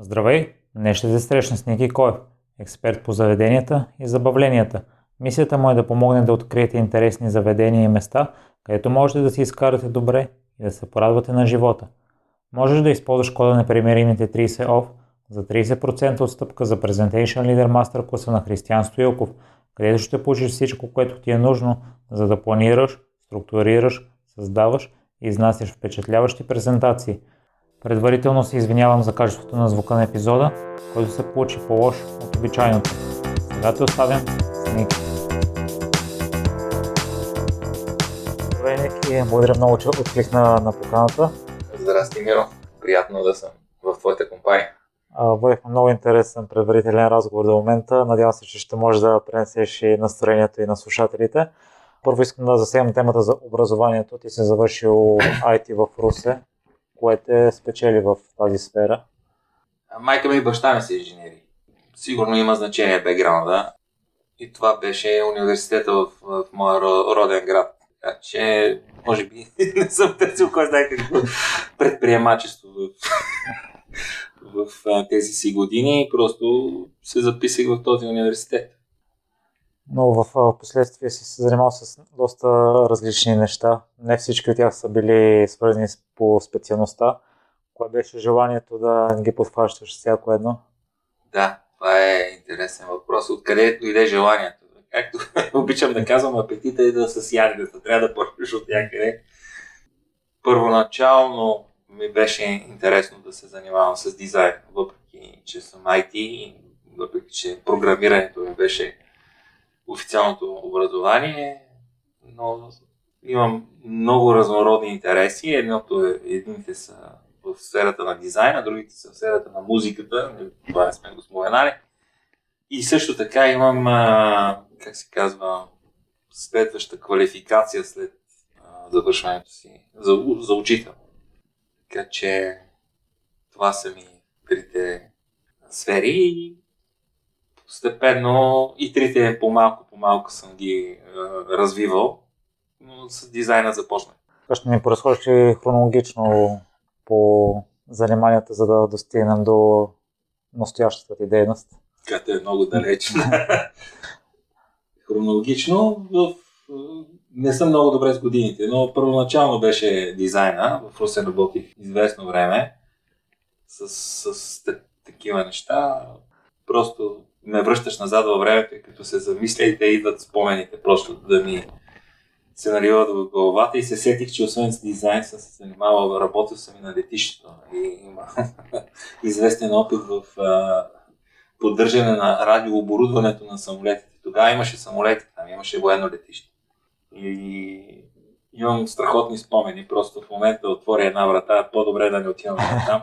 Здравей! Днес ще се срещна с Ники Коев, експерт по заведенията и забавленията. Мисията му е да помогне да откриете интересни заведения и места, където можете да си изкарате добре и да се порадвате на живота. Можеш да използваш кода непримеримите 30 OFF за 30% отстъпка за Presentation Leader Master класа на Християн Стоилков, където ще получиш всичко, което ти е нужно, за да планираш, структурираш, създаваш и изнасяш впечатляващи презентации – Предварително се извинявам за качеството на звука на епизода, който се получи по-лош от обичайното. Сега те оставям с Ники. Здравей, Ники. Благодаря много, че откликна на поканата. Здрасти, Миро. Приятно да съм в твоята компания. Водихме много интересен предварителен разговор до момента. Надявам се, че ще можеш да пренесеш и настроението и на слушателите. Първо искам да засегнем темата за образованието. Ти си завършил IT в Русе което е спечели в тази сфера? Майка ми и баща ми са инженери. Сигурно има значение бекграунда. И това беше университета в, в моя роден град. Така че, може би, не съм търсил кой знае какво предприемачество в, в, тези си години. Просто се записах в този университет но в последствие си се занимавал с доста различни неща. Не всички от тях са били свързани по специалността. Кое беше желанието да ги подхващаш всяко едно? Да, това е интересен въпрос. Откъде дойде желанието? Както обичам да казвам, апетита е да с яденето. Трябва да почнеш от някъде. Първоначално ми беше интересно да се занимавам с дизайн, въпреки че съм IT, въпреки че програмирането ми беше официалното образование, но имам много разнородни интереси. Едното е, едните са в сферата на дизайна, другите са в сферата на музиката, това не сме го споменали. И също така имам, как се казва, следваща квалификация след завършването си за, за учител. Така че това са ми трите сфери и постепенно и трите по-малко по-малко съм ги а, развивал, но с дизайна започнах. Ще ни поразхожда хронологично по заниманията, за да достигнем до настоящата ти дейност. Като е много далеч. хронологично в... не съм много добре с годините, но първоначално беше дизайна. В Русе работих известно време с, с такива неща. Просто ме връщаш назад във времето и като се замисля и те идват спомените просто да ми се наливат в главата и се сетих, че освен с дизайн съм се занимавал, работил съм и на летището и има известен опит в а, поддържане на радиооборудването на самолетите. Тогава имаше самолети, там имаше военно летище. И имам страхотни спомени, просто в момента отворя една врата, по-добре да не отивам там.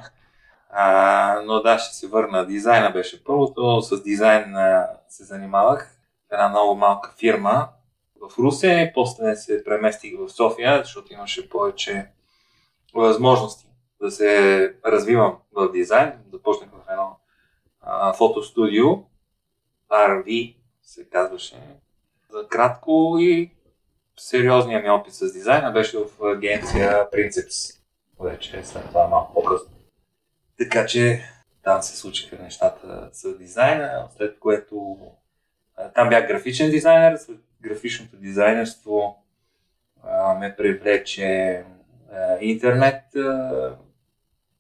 А, но да, ще се върна. Дизайна беше първото. С дизайн а, се занимавах в една много малка фирма в Русе. После се преместих в София, защото имаше повече възможности да се развивам в дизайн. Започнах в едно фотостудио. RV се казваше. За кратко и сериозният ми опит с дизайна беше в агенция Princips. Вече след това малко по-късно. Така че там се случиха нещата с дизайна, след което там бях графичен дизайнер, след графичното дизайнерство ме привлече интернет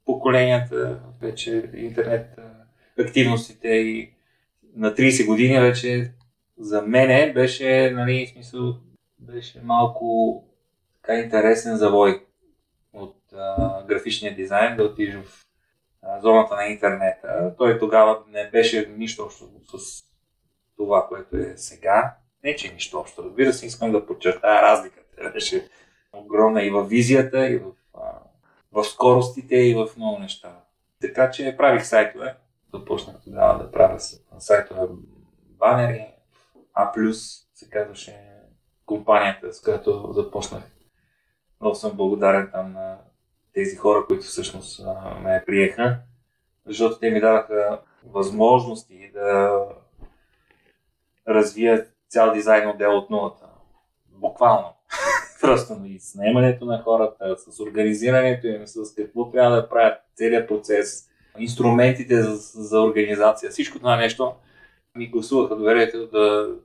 поколенията, вече интернет активностите и на 30 години вече за мене беше, нали, смисъл, беше малко така интересен завой от а, графичния дизайн да отидеш в зоната на интернета. Той тогава не беше нищо общо с това, което е сега. Не, че нищо общо. Разбира се, искам да подчертая разликата. Беше огромна и в визията, и в, в скоростите, и в много неща. Така че правих сайтове. Започнах тогава да правя сайтове банери. А плюс се казваше компанията, с която започнах. Много съм благодарен там на тези хора, които всъщност ме приеха, защото те ми даваха възможности да развия цял дизайн отдел от нулата. Буквално. Просто и с наемането на хората, с организирането им, с какво трябва да правят целият процес, инструментите за, за организация. Всичко това нещо ми гласуваха доверието да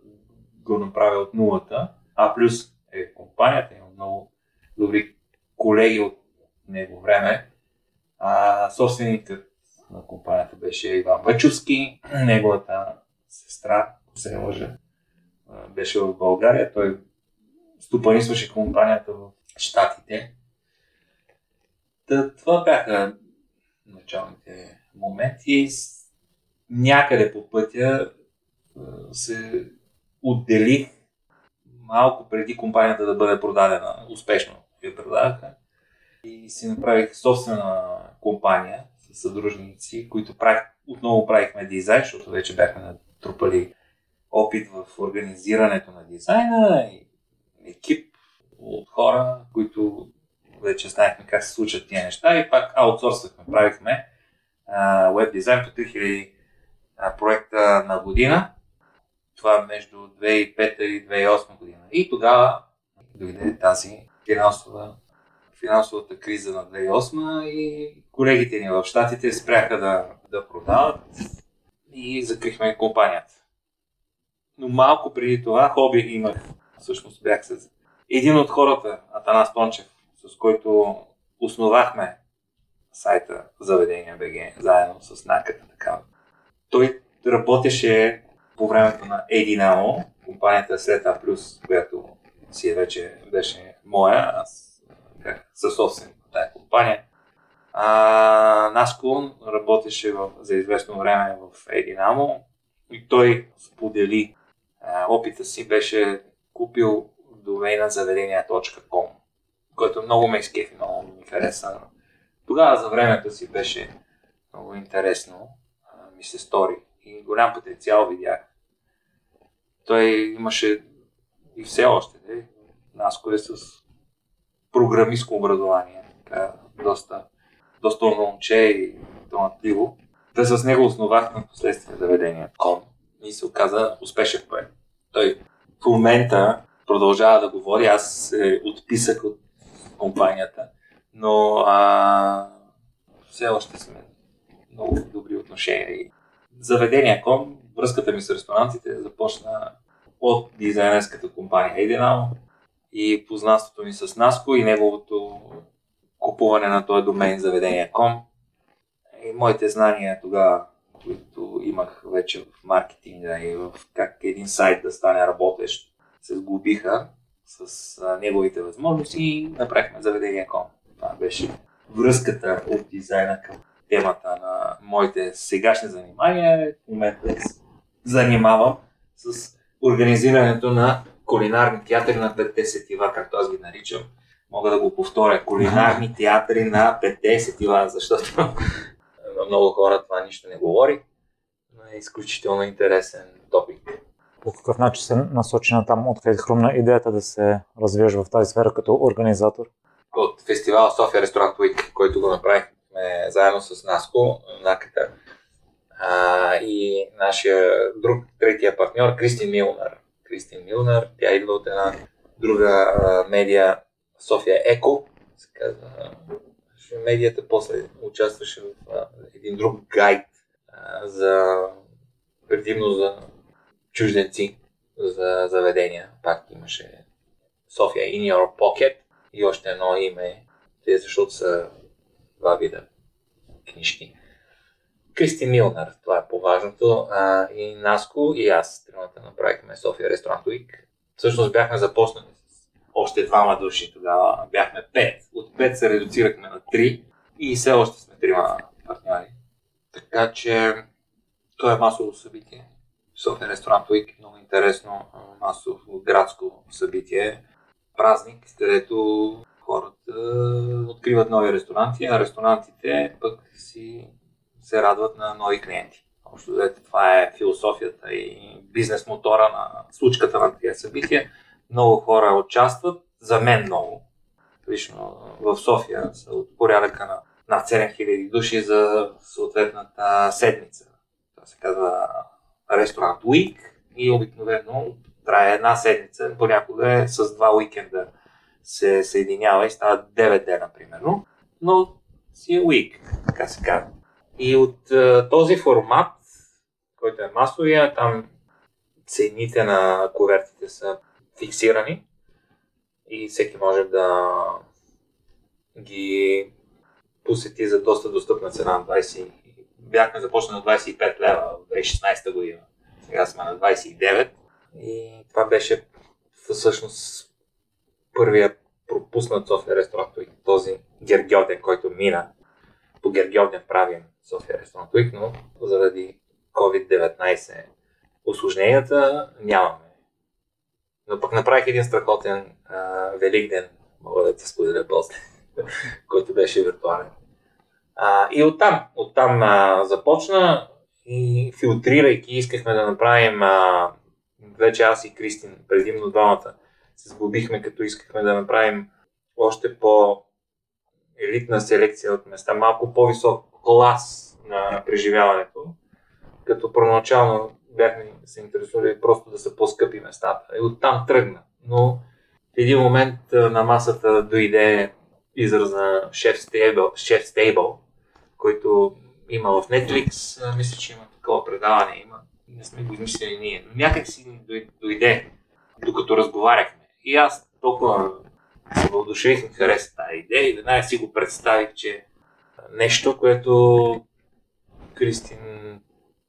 го направя от нулата. А плюс е компанията, има много добри колеги от него време. А собственикът на компанията беше Иван Вачовски, неговата сестра, се лъжа, беше в България. Той стопанисваше компанията в Штатите. Та, това бяха началните моменти. Някъде по пътя се отделих малко преди компанията да бъде продадена. Успешно я продадаха. И си направих собствена компания с съдружници, които правих, отново правихме дизайн, защото вече бяхме натрупали опит в организирането на дизайна и екип от хора, които вече знаехме как се случат тия неща и пак аутсорсвахме, правихме веб дизайн по 3000 проекта на година. Това между 2005 и 2008 година. И тогава дойде тази финансова, финансовата криза на 2008 и колегите ни в Штатите спряха да, да продават и закрихме компанията. Но малко преди това хоби имах, всъщност бях с един от хората, Атанас Тончев, с който основахме сайта Заведения БГ, заедно с Наката. Така. Той работеше по времето на Единамо, компанията Сета Плюс, която си е вече беше моя, аз бях съсобственик на тази компания. А, Наско работеше в, за известно време в Единамо и той сподели а, опита си, беше купил домейна заведения.com, който много ме изкефи, много ми хареса. Тогава за времето си беше много интересно, а, ми се стори и голям потенциал видях. Той имаше и все още, не? Наско е с програмистско образование, така, доста, доста момче и талантливо. Те с него основахме последствие заведение Ком и се оказа успешен проект. Той в момента продължава да говори, аз се отписах от компанията, но а, все още сме много добри отношения. Заведения Ком, връзката ми с ресторантите започна от дизайнерската компания Единал и познанството ми с Наско и неговото купуване на този домен заведения.com и моите знания тогава, които имах вече в маркетинга и в как един сайт да стане работещ, се сглобиха с неговите възможности и направихме заведение.com. Това беше връзката от дизайна към темата на моите сегашни занимания. В момента занимавам с организирането на кулинарни театри на петте сетива, както аз ги наричам. Мога да го повторя. Кулинарни театри на петте сетива, защото на много хора това нищо не говори, но е изключително интересен топик. По какъв начин се насочи на там? Откъде хрумна идеята да се развиеш в тази сфера като организатор? От фестивала София Ресторант Week, който го направихме заедно с Наско, Наката а, и нашия друг, третия партньор, Кристин Милнар. Кристин Милнар, тя идва от една друга а, медия, София Еко, се казва. Медията после участваше в а, един друг гайд а, за предимно за чужденци, за заведения. Пак имаше София In Your Pocket и още едно име, защото са два вида книжки. Кристи Милнар, това е по-важното. А, и Наско и аз, тримата направихме София Ресторант Уик. Всъщност бяхме започнали с още двама души тогава. Бяхме пет. От пет се редуцирахме на три и все още сме трима партньори. Така че това е масово събитие. София Ресторант Уик много интересно масово градско събитие. Празник, където хората откриват нови ресторанти, а ресторантите пък си се радват на нови клиенти. Общо това е философията и бизнес мотора на случката на тези събития. Много хора участват, за мен много. Лично в София са от порядъка на над 7000 души за съответната седмица. Това се казва Restaurant Week и обикновено трае една седмица, понякога е с два уикенда се съединява и става 9 дена, примерно, но си е week, така се казва. И от този формат, който е масовия, там цените на кувертите са фиксирани и всеки може да ги посети за доста достъпна цена на 20. Бяхме започнали на 25 лева в 2016 година. Сега сме на 29. И това беше всъщност първия пропуснат София ресторант Week, този Гергьоден, който мина по Гергьоден правим София ресторант Week, но заради COVID-19 осложненията нямаме. Но пък направих един страхотен а, Великден, мога да ти споделя после, който беше виртуален. А, и оттам, оттам а, започна и филтрирайки, искахме да направим, а, вече аз и Кристин, предимно двамата, се сглобихме, като искахме да направим още по елитна селекция от места, малко по-висок клас на преживяването, като първоначално бяхме се интересували просто да са по-скъпи местата. И оттам тръгна. Но в един момент на масата дойде израза Chef Stable, Chef Stable който има в Netflix. Мисля, че има такова предаване. Има. Не сме го измислили ние. Но някак си дойде, докато разговаряхме. И аз толкова се въодушевих, ми хареса тази идея и веднага си го представих, че нещо, което Кристин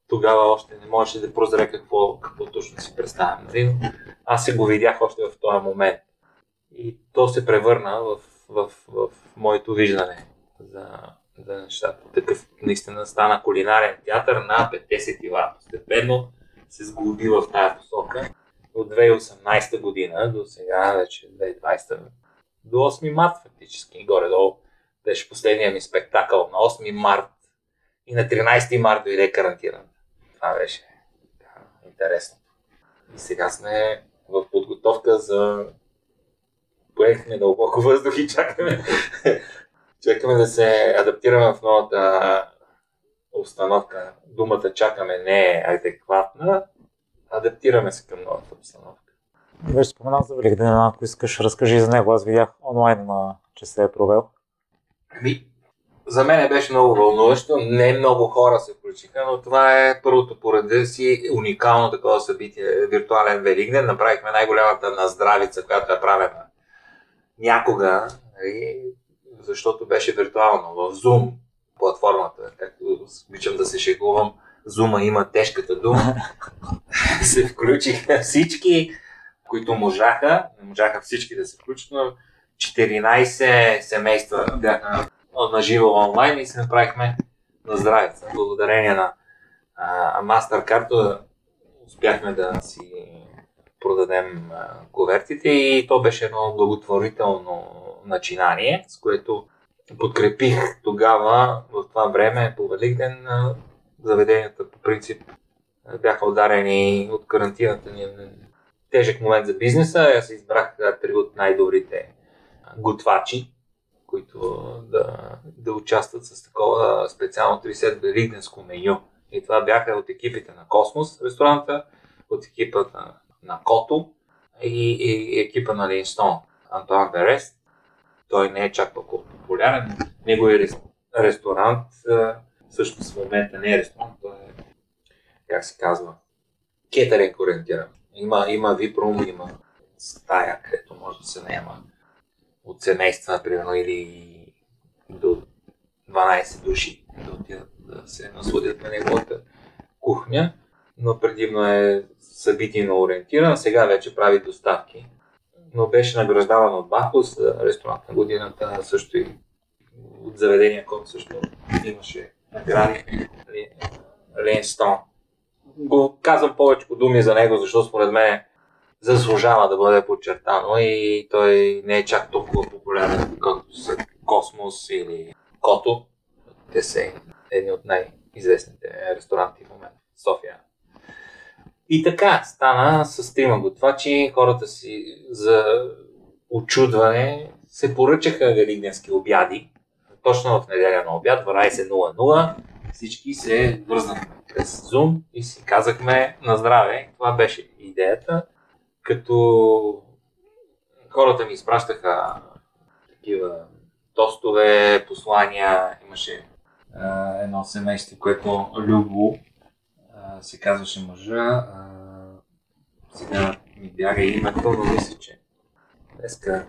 тогава още не можеше да прозре какво, какво точно си представям. Нали? Аз се го видях още в този момент. И то се превърна в, в, в, моето виждане за, за нещата. Такъв наистина стана кулинарен театър на 50 ла. Постепенно се сглоби в тази посока. От 2018 година до сега, вече 2020, до 8 март фактически, горе-долу беше последния ми спектакъл на 8 март и на 13 март дойде карантината. Това беше да, интересно. И сега сме в подготовка за поехме дълбоко въздух и чакаме, чакаме да се адаптираме в новата обстановка. Думата чакаме не е адекватна, адаптираме се към новата обстановка. Вече споменал за Великден, ако искаш, разкажи за него. Аз видях онлайн, че се е провел. Ами, за мен беше много вълнуващо. Не много хора се включиха, но това е първото поради си уникално такова събитие. Виртуален Великден. Направихме най-голямата наздравица, която е правена някога, нали, защото беше виртуално в Zoom платформата, както обичам да се шегувам. Зума има тежката дума. се включиха всички, които можаха. Не можаха всички да се включат, но 14 семейства бяха на живо онлайн и се направихме на здравица. Благодарение на а, MasterCard успяхме да си продадем а, кувертите и то беше едно благотворително начинание, с което подкрепих тогава, в това време, по Великден, заведенията по принцип бяха ударени от карантината ни. Тежък момент за бизнеса. Аз избрах три от най-добрите готвачи, които да, да участват с такова специално 30 великденско меню. И това бяха от екипите на Космос ресторанта, от екипа на, на Кото и, и, и екипа на Линстон, Антуан Берест. Той не е чак толкова популярен. Негови ресторант също в момента не е ресторант, той е, как се казва, кетеринг ориентиран. Има, има VIP има стая, където може да се наема от семейства, например, или до 12 души да отидат да се насладят на неговата кухня, но предимно е събитийно ориентиран, сега вече прави доставки. Но беше награждаван от Бахус, ресторант на годината, също и от заведения, който също имаше награди. Линстон. Го казвам повече думи за него, защото според мен заслужава да бъде подчертано и той не е чак толкова популярен, както са Космос или Кото. Те са едни от най-известните ресторанти в момента в София. И така стана с трима готвачи, хората си за очудване се поръчаха великденски обяди. Точно в неделя на обяд, 12.00, всички се вързнахме през Zoom и си казахме на здраве. Това беше идеята като хората ми изпращаха такива тостове, послания, имаше а, едно семейство, което Любо а, се казваше мъжа. А, сега ми бяга името, но мисля, че днеска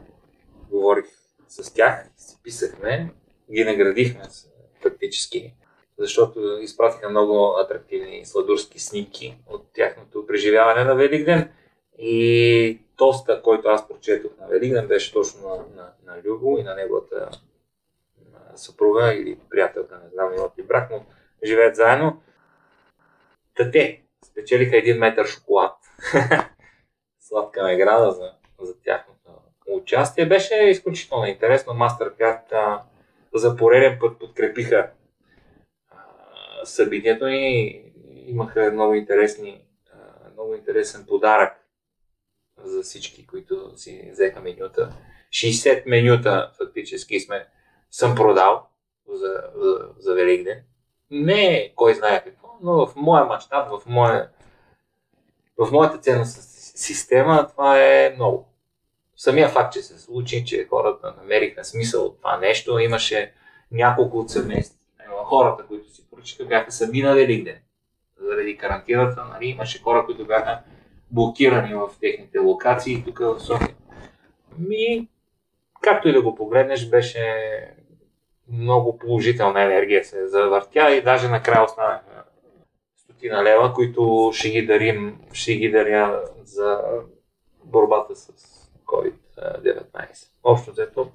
говорих с тях, си писахме, ги наградихме фактически, защото изпратиха много атрактивни сладурски снимки от тяхното преживяване на Великден. И тоста, който аз прочетох на Великден, беше точно на, на, на Любо и на неговата съпруга или приятелка, не знам имат ли брак, но живеят заедно. Та те спечелиха един метър шоколад. Сладка награда за, за тяхното участие. Беше изключително интересно. Мастеркард за пореден път подкрепиха събитието и имаха много интересни, много интересен подарък за всички, които си взеха менюта. 60 менюта фактически сме, съм продал за, за, за Великден. Не кой знае какво, но в моя мащаб, в, моя, в моята ценност система това е много. Самия факт, че се случи, че хората намериха смисъл от това нещо, имаше няколко от семейства. Хората, които си поръчаха, бяха сами на Великден. Заради карантината, нали, имаше хора, които бяха блокирани в техните локации тук в София. Ми, както и да го погледнеш, беше много положителна енергия се завъртя и даже накрая останаха стотина лева, които ще ги дарим, ще ги даря за борбата с COVID-19. Общо взето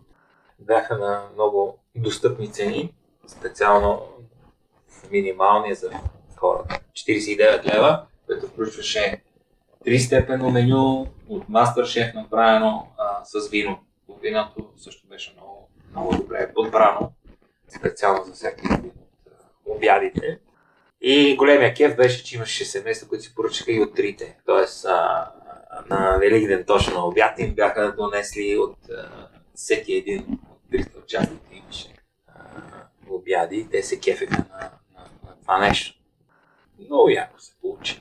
бяха на много достъпни цени, специално минимални за хората. 49 лева, което включваше три степенно меню от мастер-шеф направено а, с вино. Виното също беше много, много добре подбрано, специално за всеки един от обядите. И големия кеф беше, че имаше семейства, които си поръчаха и от трите. Тоест а, на Великден точно на обяд им бяха донесли от а, всеки един от трите участници имаше обяди. Те се кефеха на това нещо. Много яко се получи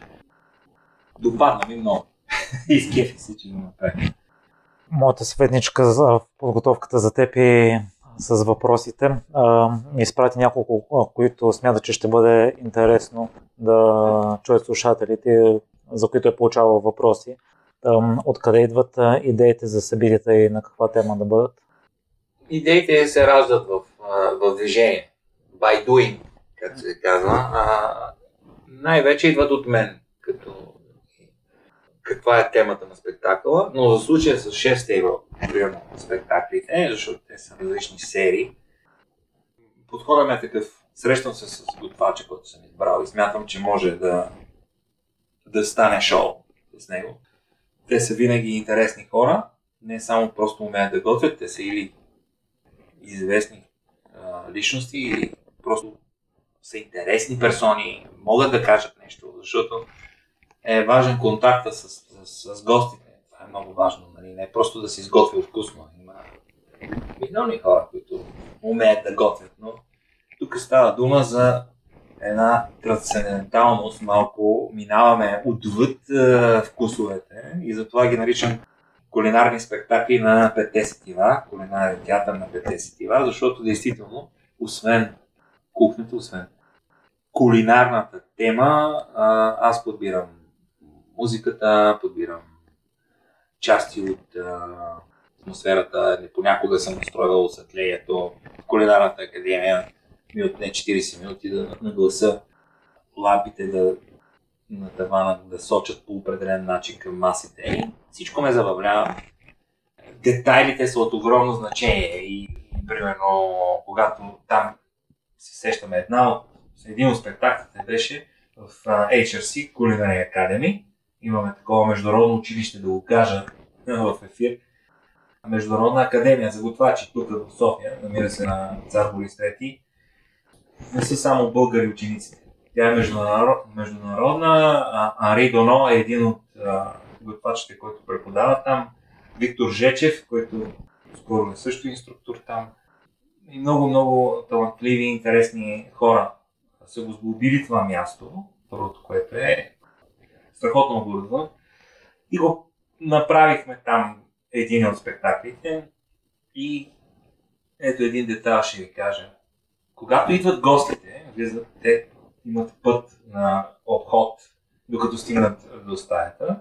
допадна ми много. Изкефи се, че го направи. Моята съветничка за подготовката за теб и с въпросите. ми изпрати няколко, които смята, че ще бъде интересно да чуят слушателите, за които е получавал въпроси. Откъде идват идеите за събитията и на каква тема да бъдат? Идеите се раждат в, в движение. By doing, както се казва. А, най-вече идват от мен, като каква е темата на спектакъла, но за случая с 6 евро, примерно, спектаклите, защото те са различни серии, подходът ми е такъв. Срещам се с готвача, който съм избрал и смятам, че може да, да стане шоу с него. Те са винаги интересни хора, не само просто умеят да готвят, те са или известни а, личности, или просто са интересни персони, могат да кажат нещо, защото е важен контакта с, с, с гостите. Това е много важно. Нали? Не просто да се изготви вкусно. Има милиони хора, които умеят да готвят, но тук става дума за една трансценденталност, малко минаваме отвъд е, вкусовете и затова ги наричам кулинарни спектакли на петте сетива, кулинарен театър на петте сетива, защото действително, освен кухнята, освен кулинарната тема, аз подбирам музиката, подбирам части от а, атмосферата. Понякога съм устройвал осветлението в кулинарната академия. Ми отне 40 минути да нагласа лампите да, на тавана да сочат по определен начин към масите. И всичко ме забавлява. Детайлите са от огромно значение и, примерно, когато там се сещаме една от един от спектаклите беше в HRC Culinary Academy, имаме такова международно училище, да го кажа в ефир. Международна академия за готвачи тук в София, намира се на Цар Борис III. Не са само българи учениците. Тя е международ, международна. Анри Доно е един от а, готвачите, който преподава там. Виктор Жечев, който скоро е също инструктор там. И много, много талантливи, интересни хора са го сглобили това място. Първото, което е страхотно оборудван. И го направихме там един от спектаклите. И ето един детайл ще ви кажа. когато идват гостите, влизат, те имат път на обход, докато стигнат до стаята,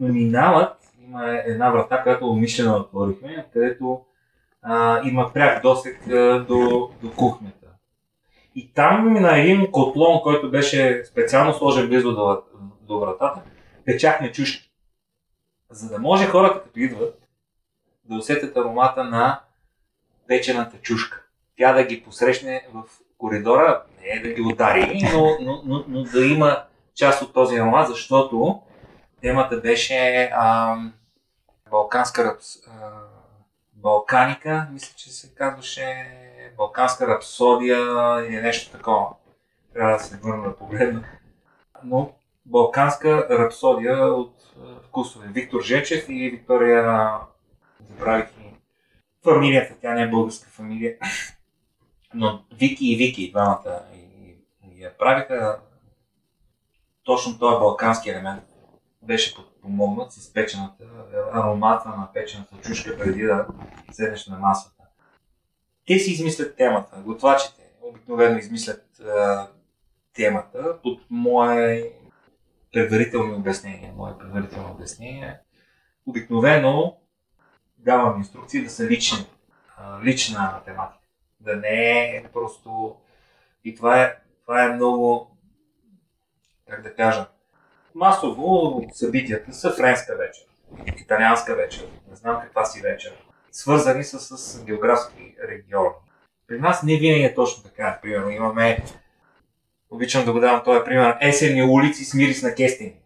но минават, има една врата, която умишлено отворихме, където а, има пряк досек а, до, до кухнята. И там на един котлон, който беше специално сложен близо до, до вратата, печахме чушки. За да може хората, като идват, да усетят аромата на печената чушка. Тя да ги посрещне в коридора, не да ги удари, но, но, но, но да има част от този аромат, защото темата беше а, балканска а, балканика, мисля, че се казваше балканска рапсодия или нещо такова. Трябва да се върна да погледна. Но балканска рапсодия от вкусове. Виктор Жечев и Виктория, забравих и фамилията, тя не е българска фамилия. Но Вики и Вики, двамата и, и я правиха. Точно този балкански елемент беше подпомогнат с печената, аромата на печената чушка преди да седнеш на масата. Те си измислят темата. Готвачите обикновено измислят а, темата под мое предварителни обяснения. Мое предварително обяснение. Обикновено давам инструкции да са лични, лична тематика. Да не е просто... И това е, това е много, как да кажа, масово събитията са френска вечер, италианска вечер, не знам каква си вечер, свързани са с географски региони. При нас не винаги е точно така. Примерно имаме, обичам да го давам този пример, есенни улици с мирис на кестени.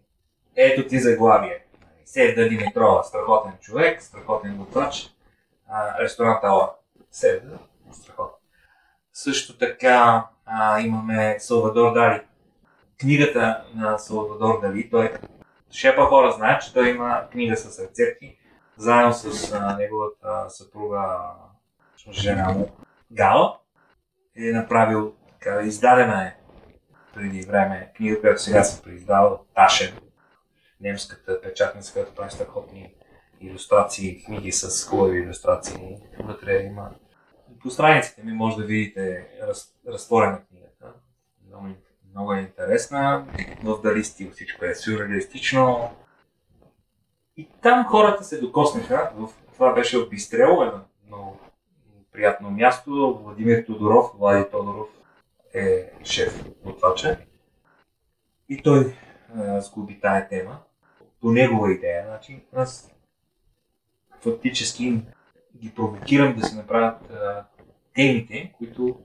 Ето ти заглавие. Севда Димитрова, страхотен човек, страхотен готвач, ресторант Ала. Севда, страхотен. Също така а, имаме Салвадор Дали. Книгата на Салвадор Дали, той шепа хора знаят, че той има книга с рецепти, заедно с а, неговата съпруга, жена му, Гала. Е направил, така, издадена е преди време книга, която сега се преиздава от Ташен, немската печатница, която прави страхотни иллюстрации, книги с хубави иллюстрации. Вътре има. По страниците ми може да видите раз, разтворена книгата. Много, много е интересна. В дали стил всичко е сюрреалистично. И там хората се докоснаха. В, това беше от Бистрел, едно много приятно място. Владимир Тодоров, Влади Тодоров е шеф готвача. И той сгуби тая тема. По негова идея. Значи, аз фактически ги провокирам да се направят а, темите, които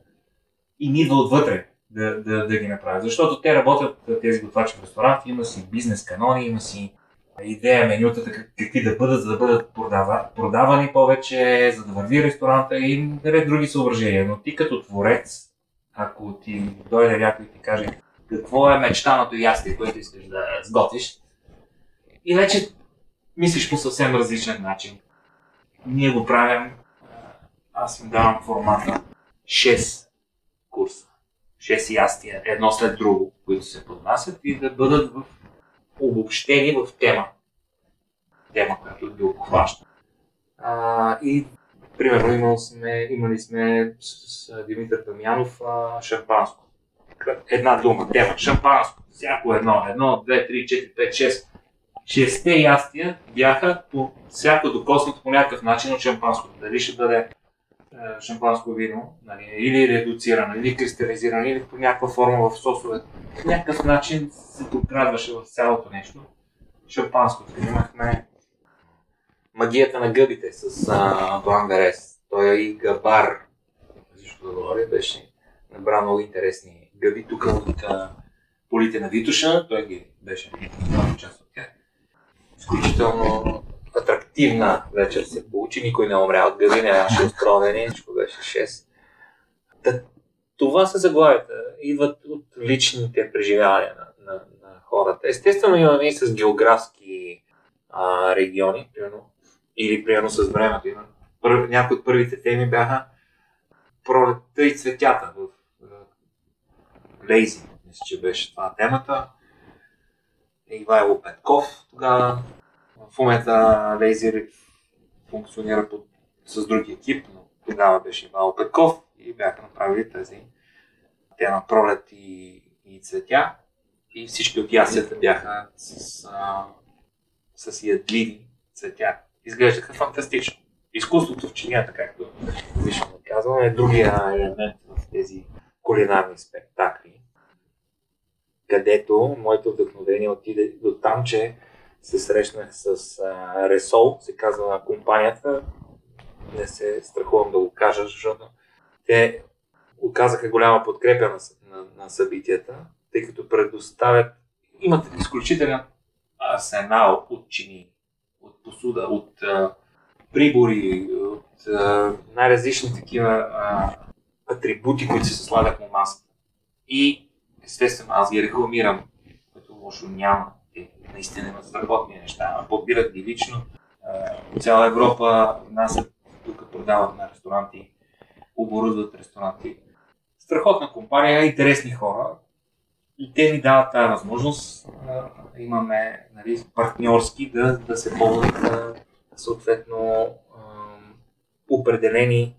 и ни идва отвътре да, да, да ги направят. Защото те работят, тези готвачи в ресторанти, има си бизнес канони, има си идея менютата какви да бъдат, за да бъдат продава, продавани повече, за да върви ресторанта и ред други съображения. Но ти като творец, ако ти дойде някой и ти каже какво е мечтаното ястие, което искаш да сготвиш, и вече мислиш по съвсем различен начин. Ние го правим, аз им давам формата 6 курса, 6 ястия, едно след друго, които се поднасят и да бъдат в обобщени в тема. Тема, която ги обхваща. А, и примерно имали сме, имали сме с Димитър Дамянов а, шампанско. Една дума, тема, шампанско. Всяко едно, едно, две, три, четири, пет, шест. Шесте ястия бяха по всяко докоснато по някакъв начин от шампанското. Дали ще бъде шампанско вино, нали, или редуцирано, или кристализирано, или по някаква форма в сосове. По някакъв начин се докрадваше в цялото нещо. Шампанското. Имахме магията на гъбите с Антуан Верес. Той е и габар, защо да говоря, беше набрал много интересни гъби. Тук от полите на Витуша, той ги беше част от тях. Изключително атрактивна вечер се получи, никой не умря от гъби, нямаше отровени, всичко беше 6. Та, това са заглавията, идват от личните преживявания на, на, на хората. Естествено имаме и с географски а, региони, примерно или примерно с времето. Пър, някои от първите теми бяха пролетта и цветята в Лейзи, мисля, че беше това темата. Ивайло Петков тогава. В момента Лейзи функционира под, с други екип, но тогава беше Ивайло Петков и бяха направили тази те на пролет и, и цветя. И всички от ясията бяха с, а, с ядливи цветя. Изглеждаха фантастично. Изкуството в чинията, както виждам казвам, е другия елемент в тези кулинарни спектакли, където моето вдъхновение отиде до там, че се срещнах с а, Ресол, се казва компанията. Не се страхувам да го кажа, защото те оказаха голяма подкрепа на, на, на събитията, тъй като предоставят, имат изключителен арсенал от чини, от посуда, от а, прибори, от а, най-различни такива а, атрибути, които се слагат на масата. И естествено аз ги рекламирам, като лошо няма. Наистина имат страхотни неща. Подбират ги лично. От цяла Европа нас тук продават на ресторанти, оборудват ресторанти. Страхотна компания, интересни хора. И те ни дават тази възможност. Имаме нали, партньорски да, да се ползват съответно определени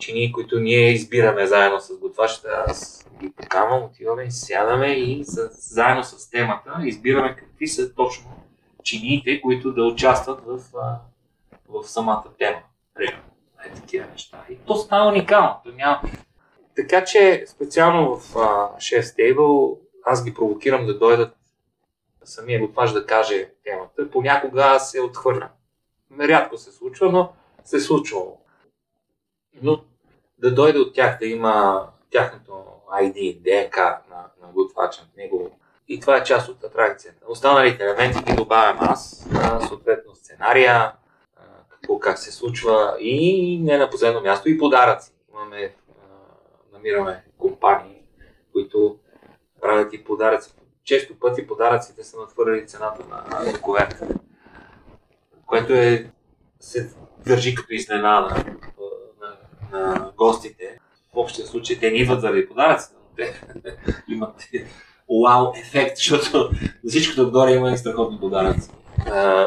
чини, които ние избираме заедно с готвачите. Аз ги покамвам, отиваме, сядаме и с, заедно с темата избираме какви са точно чиниите, които да участват в, в самата тема. Примерно, е такива неща. И то става уникално. То няма... Така че специално в uh, Chef аз ги провокирам да дойдат самия готвач да каже темата. Понякога се отхвърлям. Рядко се случва, но се случвало. Но да дойде от тях, да има тяхното ID, ДНК на, на готвача, него. И това е част от атракцията. Останалите елементи ги добавям аз, съответно сценария, какво как се случва и не на последно място и подаръци. Имаме, намираме компании, които правят и подаръци. Често пъти подаръците са надхвърляли цената на, коверта, което е, се държи като изненада на гостите. В общия случай те не идват заради подаръците, но те имат вау ефект, защото за всичкото отгоре има и страхотни подаръци.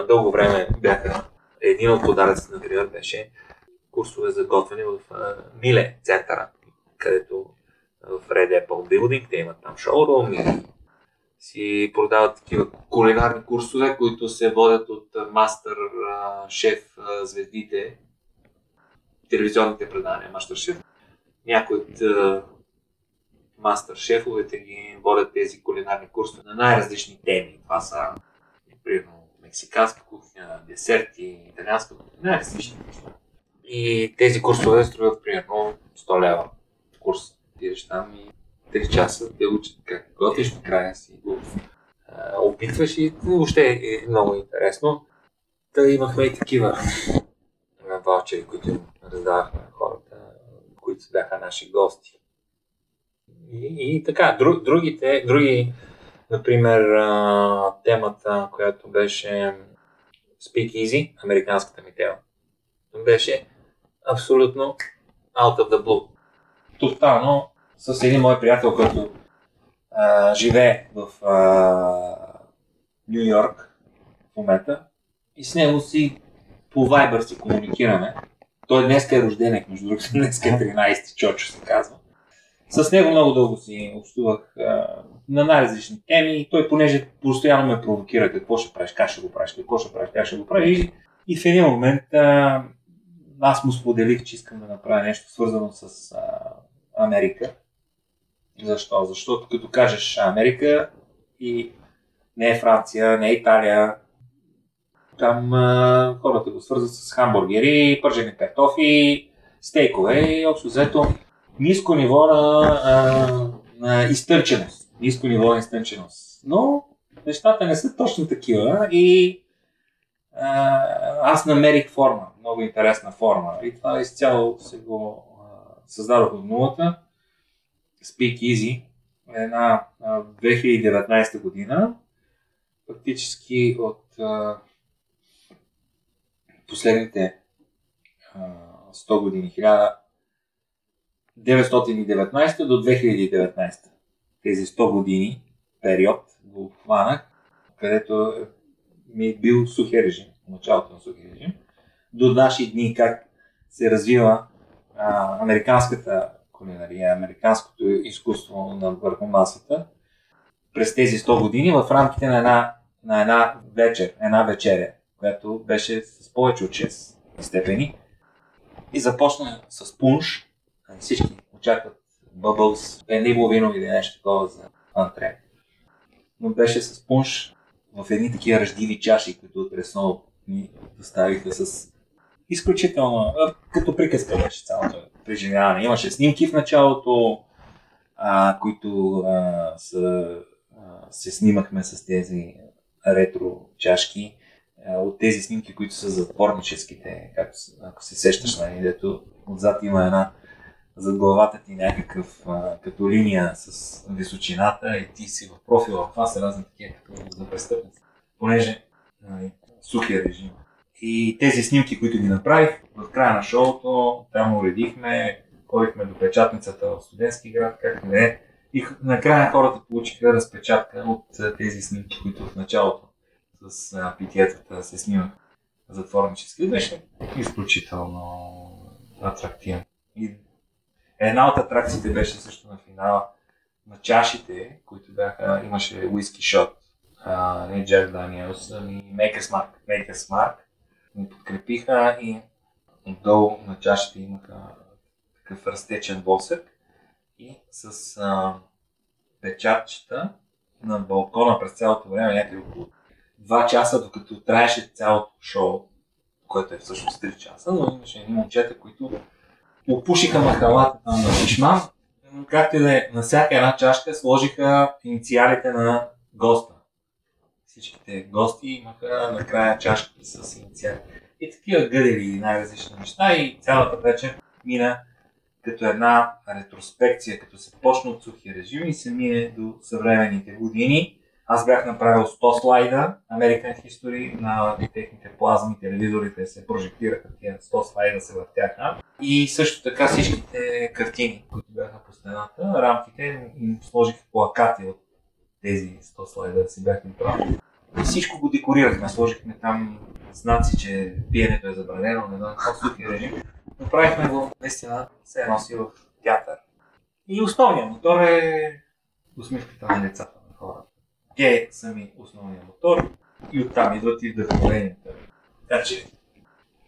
дълго време бяха един от подаръците, например, беше курсове за готвене в Миле центъра, където в Red Apple Building, те имат там шоурум и си продават такива кулинарни курсове, които се водят от мастер шеф звездите телевизионните предания Мастер-шеф. Някои от мастер-шефовете ги водят тези кулинарни курсове на най-различни теми. Това са, примерно, мексиканска кухня, десерти, италианска кухня, най-различни. И тези курсове струват примерно 100 лева курс. Тидеш там и 3 часа те учат как готвиш, накрая си го опитваш и въобще е много интересно. Та имахме и такива ваучери, които раздавахме на хората, които бяха наши гости. И, и така, друг, другите, други, например, темата, която беше Speak Easy, американската ми тема, беше абсолютно out of the blue. Тотално с един мой приятел, който а, живее в Нью Йорк в момента и с него си по Viber си комуникираме. Той днес е рожденик, между другото, днес е 13 Чочо се казва. С него много дълго си общувах а, на най-различни теми и той, понеже постоянно ме провокира какво ще правиш, как ще го правиш, какво ще правиш, как ще го правиш. И, и в един момент а, аз му споделих, че искам да направя нещо свързано с а, Америка. Защо? Защото като кажеш Америка и не е Франция, не е Италия, там а, хората го свързват с хамбургери, пържени картофи, стейкове и общо взето ниско ниво на, а, на изтънченост. Ниско ниво на изтънченост. Но нещата не са точно такива и а, аз намерих форма, много интересна форма. И това изцяло се го а, създадох от нулата. Speak Easy, една а, 2019 година, фактически от а, последните а, 100 години, 1919 до 2019. Тези 100 години период го хванах, където ми е бил сухи режим, началото на сухи режим, до наши дни как се развива а, американската кулинария, американското изкуство на върху масата. През тези 100 години в рамките на една, на една вечер, една вечеря, която беше с повече от 6 степени. И започна с пунш. Всички очакват бъбълс, пенливо вино или нещо такова за антре. Но беше с пунш в едни такива ръждиви чаши, които от ни доставиха с изключително, като приказка беше цялото преживяване. Имаше снимки в началото, а, които а, са, а, се снимахме с тези ретро чашки. А, от тези снимки, които са затворническите, както, ако се сещаш, нали, дето отзад има една зад главата ти някакъв а, като линия с височината и ти си в профила. Това са разни такива като за престъпници. Понеже нали, сухия режим. И тези снимки, които ги направих, в края на шоуто, там уредихме, ходихме до печатницата в студентски град, как не И накрая хората получиха разпечатка от тези снимки, които в началото с питиетата се снимах затворнически. Беше изключително атрактивен. И една от атракциите беше също на финала на чашите, които бяха, имаше уиски шот, не Джек Даниелс, ами Мейкърс Марк. Мейкърс Марк ни подкрепиха и отдолу на чашите имаха такъв разтечен восък и с а, печатчета на балкона през цялото време, някъде около 2 часа, докато траеше цялото шоу, което е всъщност 3 часа, но имаше едни момчета, които опушиха махалата там на Фишман, както и да е, на всяка една чашка сложиха инициалите на госта. Всичките гости имаха накрая чашки с инициали. И такива гъдели най-различни неща и цялата вечер мина като една ретроспекция, като се почна от сухи режим и се мине до съвременните години. Аз бях направил 100 слайда American History на техните плазми, телевизорите се прожектираха, тия 100 слайда се въртяха. И също така всичките картини, които бяха по стената, рамките им сложих плакати от тези 100 слайда да си бях направил. И всичко го декорирахме, сложихме там знаци, че пиенето е забранено, не знам какво сухи режим. Направихме го наистина се едно си в театър. И основният мотор е усмивката на децата на хората. Те са ми основният мотор и оттам идват и вдъхновенията. Така че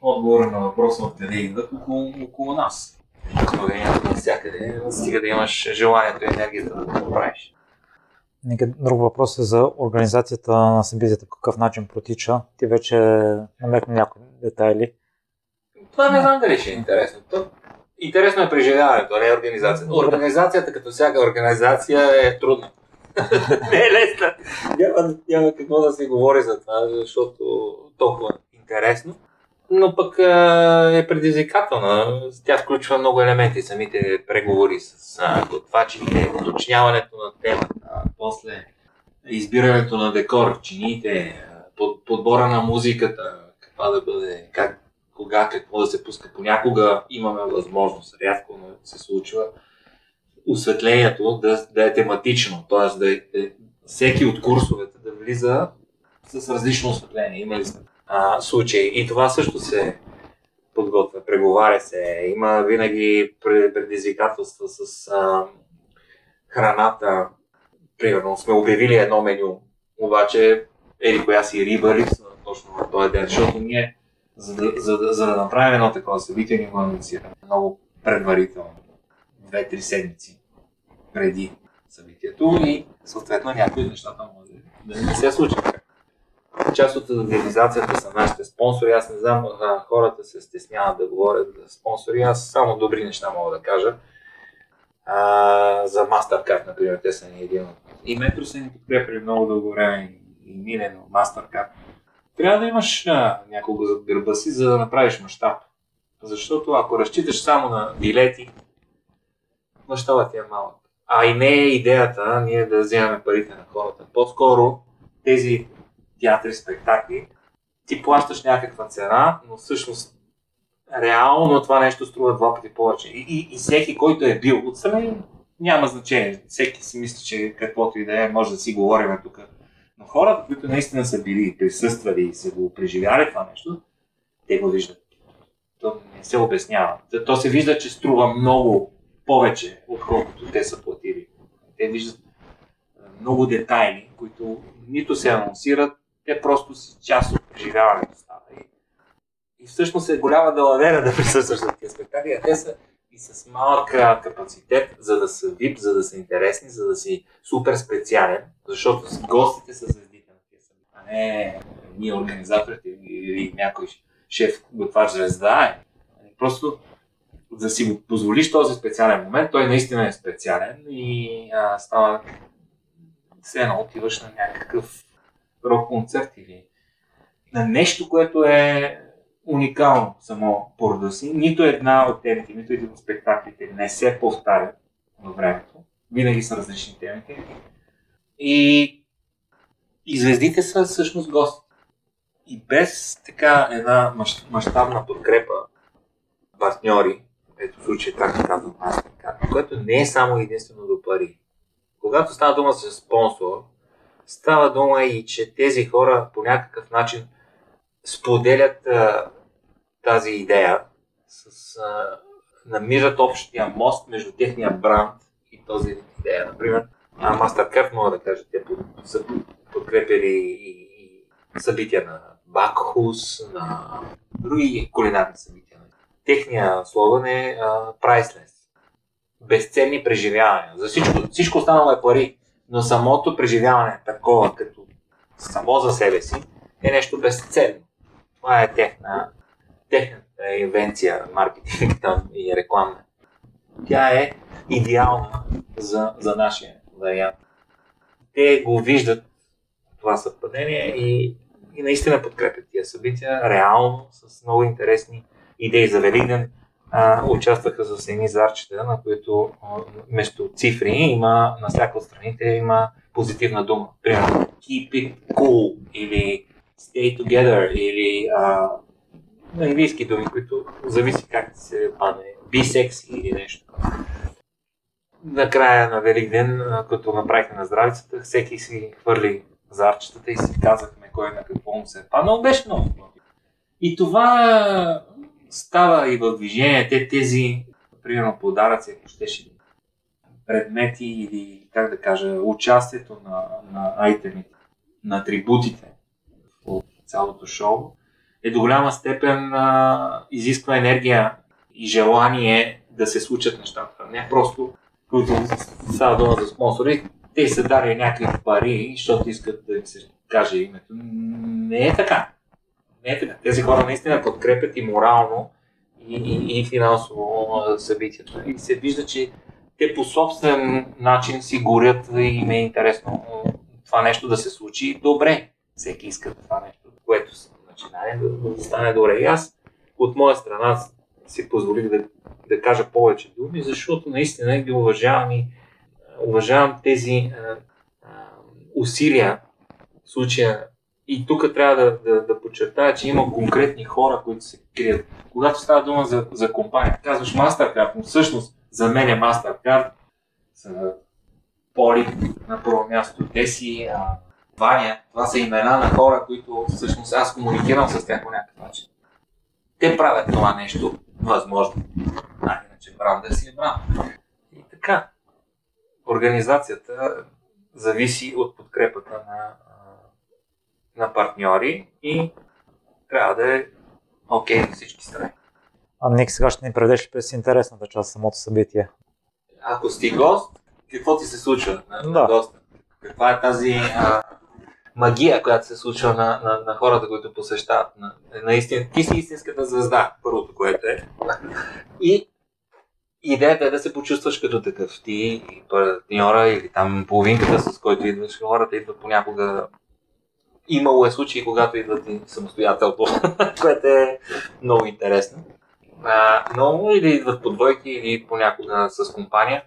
отговора на въпроса от къде идват около, около нас. Вдъхновенията навсякъде, стига да имаш желанието и енергията да го правиш. Нека друг въпрос е за организацията на събитията, по какъв начин протича. Ти вече намекна някои детайли. Това не знам дали ще е интересно. То, интересно е преживяването, не е организацията. Организацията като всяка организация е трудна. не е лесна. Няма, няма какво да се говори за това, защото толкова интересно. Но пък е предизвикателна. Тя включва много елементи. Самите преговори с готвачите, уточняването на темата, после избирането на декор, чините, под, подбора на музиката, каква да бъде, как, кога, какво да се пуска. Понякога имаме възможност, рядко се случва, осветлението да, да е тематично, т.е. да е, всеки от курсовете да влиза с различно осветление. Сме а, случаи. И това също се подготвя, преговаря се. Има винаги предизвикателства с а, храната. Примерно сме обявили едно меню, обаче еди коя си риба липсва точно на този ден, защото ние, за да, за, за да направим едно такова събитие, ни го анонсираме много предварително. Две-три седмици преди събитието и съответно някои от нещата може да не се случат част от организацията са нашите спонсори. Аз не знам, хората се стесняват да говорят за спонсори. Аз само добри неща мога да кажа. А, за Mastercard, например, те са ни един И Метро са ни подкрепили много дълго време и Милено, Mastercard. Трябва да имаш а, някого зад гърба си, за да направиш мащаб. Защото ако разчиташ само на билети, мащабът ти е малък. А и не е идеята ние да вземаме парите на хората. По-скоро тези театри, спектакли, ти плащаш някаква цена, но всъщност реално това нещо струва два пъти повече. И, и, и всеки, който е бил отстрани, няма значение. Всеки си мисли, че каквото и да е, може да си говорим тук. Но хората, които наистина са били, присъствали и са го преживяли това нещо, те го виждат. То не се обяснява. То се вижда, че струва много повече, отколкото те са платили. Те виждат много детайли, които нито се анонсират, те просто си част от преживяването става. И, и всъщност е голяма далавера да присъстваш на тези спектакли, а те са и с малък капацитет, за да са VIP, за да са интересни, за да си супер специален, защото гостите са звездите на тези а не ние организаторите или някой шеф готвач звезда. Просто да си го позволиш този специален момент, той наистина е специален и а, става все едно отиваш на някакъв рок концерт или на нещо, което е уникално само по рода си. Нито една от темите, нито един от спектаклите не се повтаря във времето. Винаги са различни темите. И, и звездите са всъщност гости. И без така една мащабна подкрепа, партньори, ето в случай, както казвам Mastercard, което не е само единствено до пари. Когато става дума за спонсор, става дума и, че тези хора по някакъв начин споделят а, тази идея, с, а, намират общия мост между техния бранд и този идея. Например, Mastercard мога да кажа, те са подкрепили и събития на Бакхус, на други кулинарни събития. Техния слоган е а. Безценни преживявания. За всичко, всичко останало е пари, но самото преживяване, такова като само за себе си, е нещо безценно. Това е техна, техната инвенция, маркетинг там и реклама. Тя е идеална за, за нашия вариант. Те го виждат това съвпадение и и наистина подкрепят тия събития, реално, с много интересни идеи за Великден. А, участваха с едни зарчета, на които вместо цифри има, на всяка от страните има позитивна дума. Примерно, keep it cool или stay together или а, на английски думи, които зависи как се падне. Be sexy или нещо. Накрая на Великден, като направихме на здравицата, всеки си хвърли зарчетата и си казахме кой на какво му се е паднал, беше много И това става и в движение. Те тези, примерно подаръци, ако щеше предмети или, как да кажа, участието на, на айтемите, на атрибутите в цялото шоу, е до голяма степен а, изисква енергия и желание да се случат нещата. Не просто, които става дума за спонсори, те са дали някакви пари, защото искат да им се каже името. Не е така. Така. Тези хора наистина подкрепят и морално, и, и, и финансово събитията. И се вижда, че те по собствен начин си горят и им е интересно това нещо да се случи добре. Всеки иска това нещо, което начинае да, да стане добре. И аз от моя страна си позволих да, да кажа повече думи, защото наистина ги уважавам и уважавам тези а, а, усилия в случая. И тук трябва да, да, да подчертая, че има конкретни хора, които се крият. Когато става дума за, за компания, казваш Mastercard, но всъщност за мен е Mastercard, са Поли на първо място, те си а, Ваня, това са имена на хора, които всъщност аз комуникирам с тях по някакъв начин. Те правят това нещо възможно. А иначе бранда си е бранд. И така, организацията зависи от подкрепата на, на партньори и трябва да е окей okay на всички страни. А Ник, сега ще ни предеш ли през интересната част самото събитие? Ако си гост, какво ти се случва на, да. на госта? Каква е тази а, магия, която се случва на, на, на хората, които посещават? На, наистина, ти си истинската звезда, първото, което е. И идеята е да се почувстваш като такъв. Ти и партньора или там половинката, с който идваш, хората идват понякога Имало е случаи, когато идват и самостоятелно, което е много интересно. А, но или идват по двойки, или понякога с компания.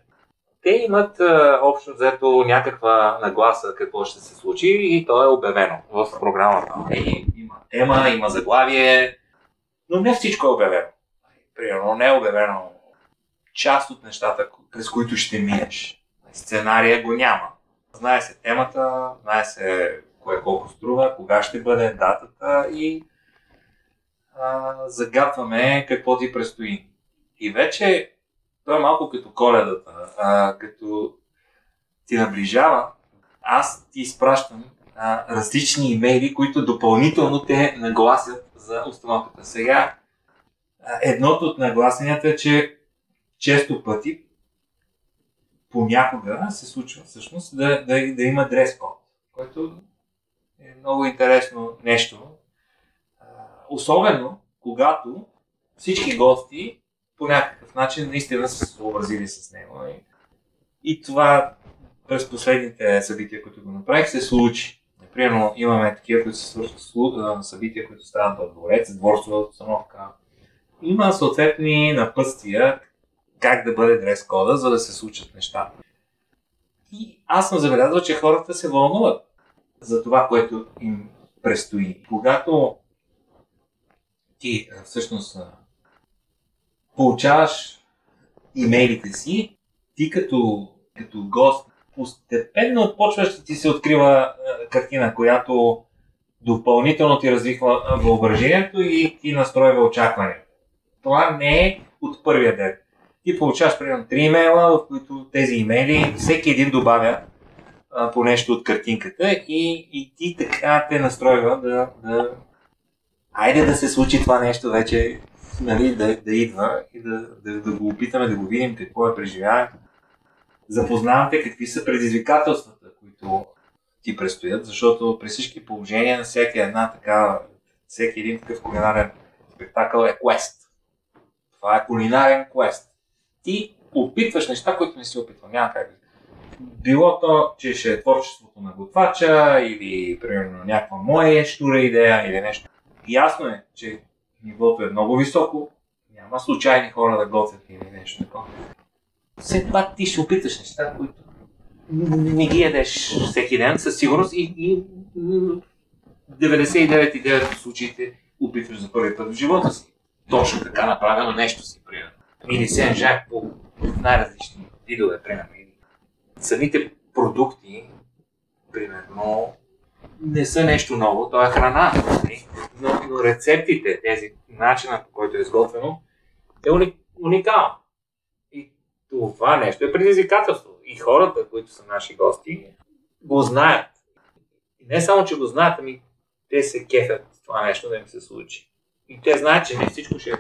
Те имат а, общо взето някаква нагласа какво ще се случи и то е обявено в програмата. И, има тема, има заглавие, но не всичко е обявено. Примерно не е обявено част от нещата, през които ще минеш. Сценария го няма. Знае се темата, знае се кое колко струва, кога ще бъде датата и а, загатваме какво ти предстои. И вече той е малко като коледата. А, като ти наближава, аз ти изпращам а, различни имейли, които допълнително те нагласят за установката. Сега, а, едното от нагласенията е, че често пъти понякога се случва всъщност да, да, да има дрес код, което е много интересно нещо. Особено когато всички гости по някакъв начин наистина са се съобразили с него. И, това през последните събития, които го направих, се случи. Например, имаме такива, които се свършат събития, които стават в дворец, дворцова обстановка. Има съответни напътствия как да бъде дрес кода, за да се случат неща. И аз съм забелязал, че хората се вълнуват за това, което им предстои. Когато ти всъщност получаваш имейлите си, ти като, като гост постепенно почваш да ти се открива картина, която допълнително ти развихва въображението и ти настройва очакване. Това не е от първия ден. Ти получаваш примерно три имейла, в които тези имейли, всеки един добавя по нещо от картинката и, и ти така те настройва да, да... Айде да се случи това нещо вече, нали, да, да идва и да, да, да го опитаме, да го видим какво е преживяването. Запознавате какви са предизвикателствата, които ти предстоят, защото при всички положения на всяка една така, всеки един такъв кулинарен спектакъл е квест. Това е кулинарен квест. Ти опитваш неща, които не си опитвал. Няма как било то, че ще е творчеството на готвача или примерно някаква моя штура идея или нещо. Ясно е, че нивото е много високо, няма случайни хора да готвят или нещо такова. Все пак ти ще опиташ неща, които не ги ядеш всеки ден със сигурност и, и 99,9 от случаите опитваш за първи път в живота си. Точно така направено нещо си, примерно. Или сен жак по най-различни видове, примерно. Самите продукти, примерно, не са нещо ново, то е храна. Нали? Но, но рецептите, тези начина по който е изготвено, е уни, уникално. И това нещо е предизвикателство. И хората, които са наши гости, го знаят. И не само, че го знаят, ами те се кефят това нещо да им се случи. И те знаят, че не всичко ще е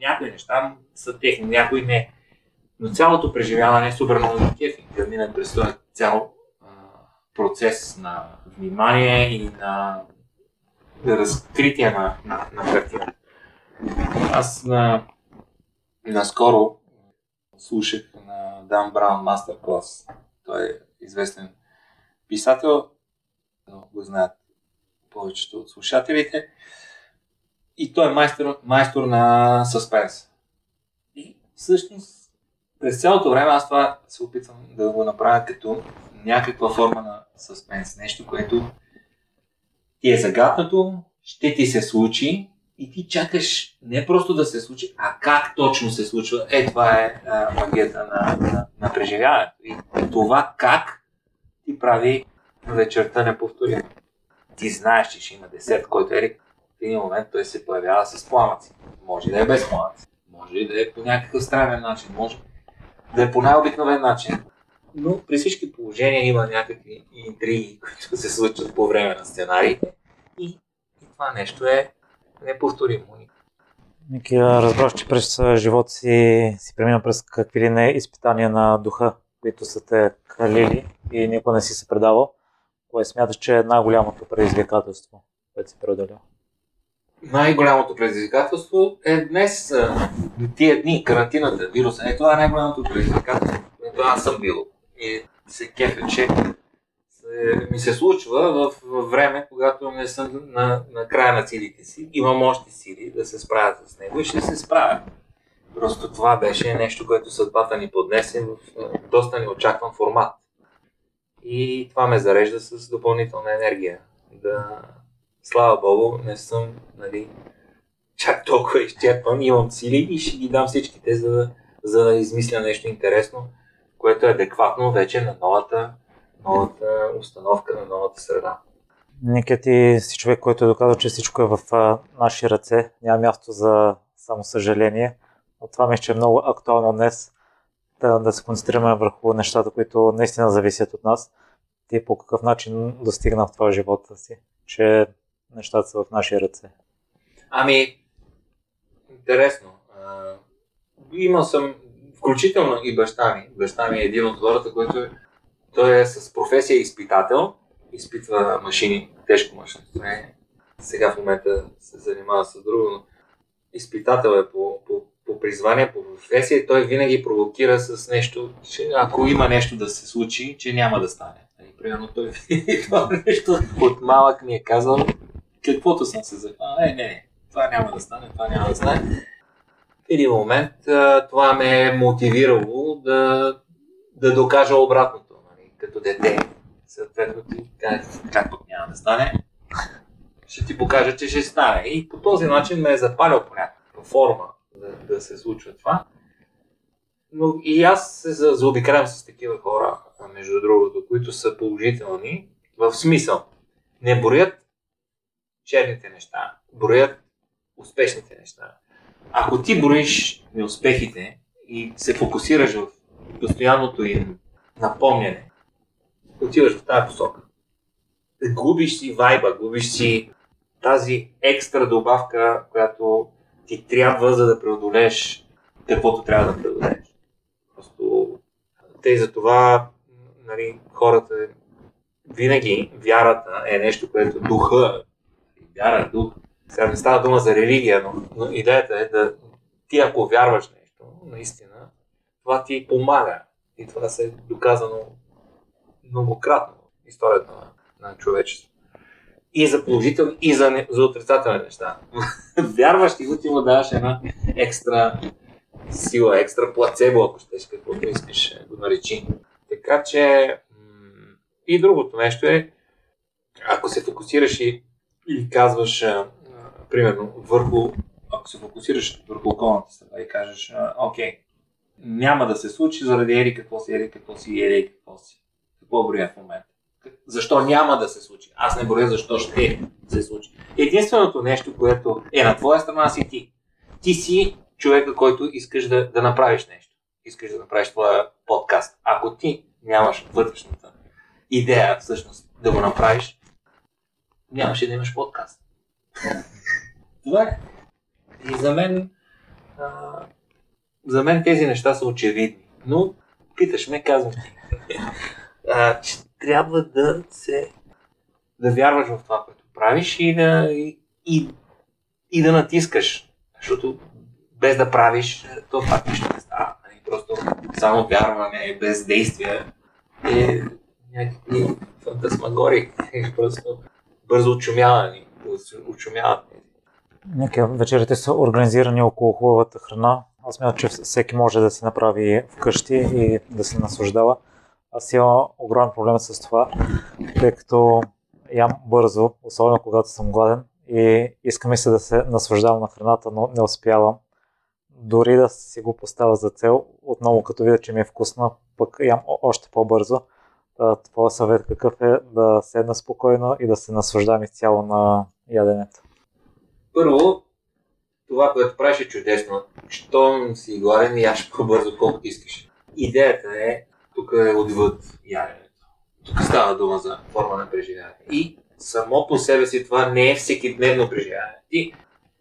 някои неща са техни, някои не. Но цялото преживяване е супер много кефи. Да минат през този цял а, процес на внимание и на разкритие на, на, на картина. Аз на, наскоро слушах на Дан Браун мастер клас. Той е известен писател, но го знаят повечето от слушателите. И той е майстор, майстор на съспенс. И всъщност през цялото време аз това се опитвам да го направя като някаква форма на съспенс. Нещо, което ти е загаднато, ще ти се случи и ти чакаш не просто да се случи, а как точно се случва. Е, това е а, магията на, на, на преживяването. И това как ти прави вечерта неповторима. Ти знаеш, че ще има десерт, който е в един момент той се появява с пламъци. Може да е без пламъци. Може да е по някакъв странен начин. Може да е по най-обикновен начин. Но при всички положения има някакви интриги, които се случват по време на сценариите. И, и това нещо е неповторимо. Ники, разбрах, че през живота си си премина през какви ли не изпитания на духа, които са те калили и никога не си се предавал. Кое смяташ, че е най-голямото предизвикателство, което си преодолял? Най-голямото предизвикателство е днес, тия дни, карантината, вируса. Е, това е най-голямото предизвикателство, което аз съм бил. И се кефе, че ми се случва в, в време, когато не съм на, на края на силите си. Имам още сили да се справя с него и ще се справя. Просто това беше нещо, което съдбата ни поднесе в доста неочакван формат. И това ме зарежда с допълнителна енергия. Да, слава богу, не съм нали, чак толкова изчерпан, имам сили и ще ги дам всичките, за за да измисля нещо интересно, което е адекватно вече на новата, новата установка, на новата среда. Нека ти си човек, който е доказал, че всичко е в наши ръце, няма място за само съжаление. това мисля, че е много актуално днес да, да се концентрираме върху нещата, които наистина зависят от нас. Ти по какъв начин достигна в твоя живота си, че нещата са в наши ръце. Ами, интересно. А, имал съм, включително и баща ми. Баща ми е един от хората, който е, той е с професия изпитател, изпитва машини, тежко машиностроение. Сега в момента се занимава с друго, но изпитател е по, по, по призвание, по професия той винаги провокира с нещо, че ако има нещо да се случи, че няма да стане. Нали, примерно той това нещо от малък ми е казал, каквото съм се захванал, е, не, не, това няма да стане, това няма да стане. В един момент това ме е мотивирало да, да докажа обратното, нали, като дете. Съответно ти как, пък няма да стане, ще ти покажа, че ще стане. И по този начин ме е запалил по някаква форма да, да се случва това. Но и аз се заобикалям с такива хора, между другото, които са положителни, в смисъл. Не броят черните неща, броят успешните неща. Ако ти броиш неуспехите и се фокусираш в постоянното им напомняне, отиваш в тази посока. Губиш си вайба, губиш си тази екстра добавка, която ти трябва, за да преодолееш каквото трябва да преодолееш. Просто те за това нали, хората винаги вярата е нещо, което духа, вяра, дух. Сега не става дума за религия, но, но идеята е да ти ако вярваш нещо, наистина, това ти помага. И това се е доказано многократно в историята на, на човечеството и за положителни, и за, за отрицателни неща. Вярваш ти го, ти му даваш една екстра сила, екстра плацебо, ако щеш, каквото искаш го наречи. Така че и другото нещо е, ако се фокусираш и, и казваш, а, примерно, върху, ако се фокусираш върху околната среда и кажеш, а, окей, няма да се случи заради ери какво си, ери какво си, ери какво си. Какво броя в момента? защо няма да се случи. Аз не боря защо ще се случи. Единственото нещо, което е на твоя страна си ти. Ти си човека, който искаш да, да направиш нещо. Искаш да направиш твоя подкаст. Ако ти нямаш вътрешната идея всъщност да го направиш, нямаше да имаш подкаст. Това е. И за мен, а, за мен тези неща са очевидни. Но питаш ме, казвам ти. А, че трябва да се да вярваш в това, което правиш и да, и, и, и да натискаш. Защото без да правиш, то пак нищо не става. Нали? Просто само вярване без действия е някакви фантасмагори. Просто бързо очумяване. Очумяват. Нека вечерите са организирани около хубавата храна. Аз смятам, че всеки може да си направи вкъщи и да се наслаждава. Аз имам огромен проблем с това, тъй като ям бързо, особено когато съм гладен и искам се да се наслаждавам на храната, но не успявам. Дори да си го поставя за цел, отново като видя, че ми е вкусна, пък ям още по-бързо. Твоя съвет какъв е да седна спокойно и да се наслаждавам изцяло на яденето? Първо, това, което правиш е чудесно. Щом си гладен, яш по-бързо, колкото искаш. Идеята е тук е отвъд яденето. Тук става дума за форма на преживяване. И само по себе си това не е всеки дневно преживяване. Ти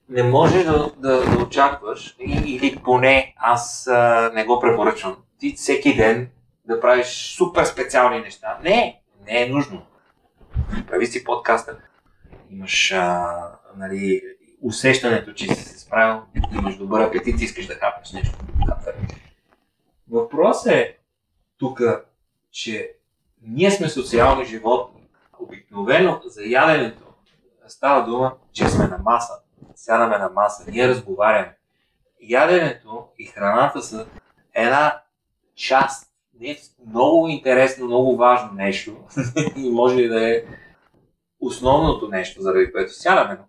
не можеш да, да, да очакваш, или поне аз а, не го препоръчвам, ти всеки ден да правиш супер специални неща. Не, не е нужно. Прави си подкаста. Имаш а, нали, усещането, че си се справил, имаш добър апетит, искаш да хапнеш нещо. Въпрос е тук, че ние сме социални животни. Обикновено за яденето става дума, че сме на маса. Сядаме на маса, ние разговаряме. Яденето и храната са една част, не много интересно, много важно нещо и може да е основното нещо, заради което сядаме, но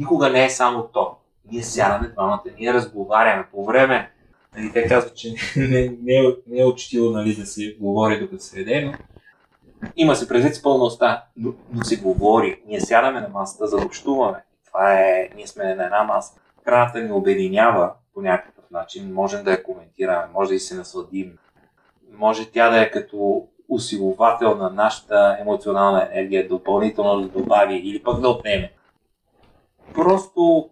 никога не е само то. Ние сядаме двамата, ние разговаряме по време Нали, те казват, че не, не, е, не е учтиво нали, да се говори докато се еде, но има се предвид с пълна но, но се говори. Ние сядаме на масата за да общуваме. Това е, ние сме на една маса. Храната ни обединява по някакъв начин, можем да я коментираме, може да и се насладим. Може тя да е като усиловател на нашата емоционална енергия, допълнително да добави или пък да отнеме. Просто